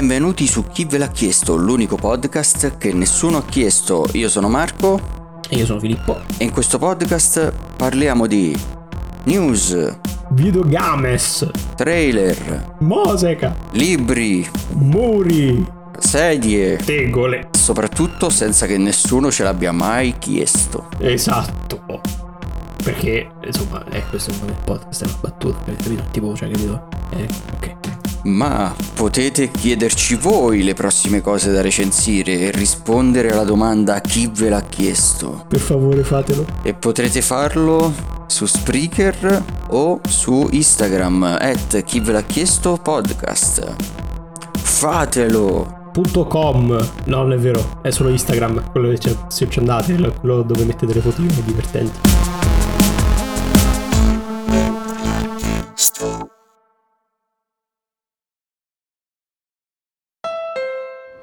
benvenuti su Chi ve l'ha chiesto, l'unico podcast che nessuno ha chiesto. Io sono Marco E io sono Filippo. e in questo podcast parliamo di news, Videogames, trailer, musica, libri, muri, sedie, tegole. soprattutto senza che nessuno ce l'abbia mai chiesto. Esatto. Perché, insomma, eh, questo è un podcast, è una battuta, capito? Tipo, cioè, capito? Eh, ok. Ma potete chiederci voi le prossime cose da recensire e rispondere alla domanda chi ve l'ha chiesto. Per favore fatelo. E potrete farlo su Spreaker o su Instagram at chi ve l'ha chiesto podcast. Fatelo! .com No, non è vero, è solo Instagram, quello che c'è, se ci andate, quello dove mettete le fotine è divertente.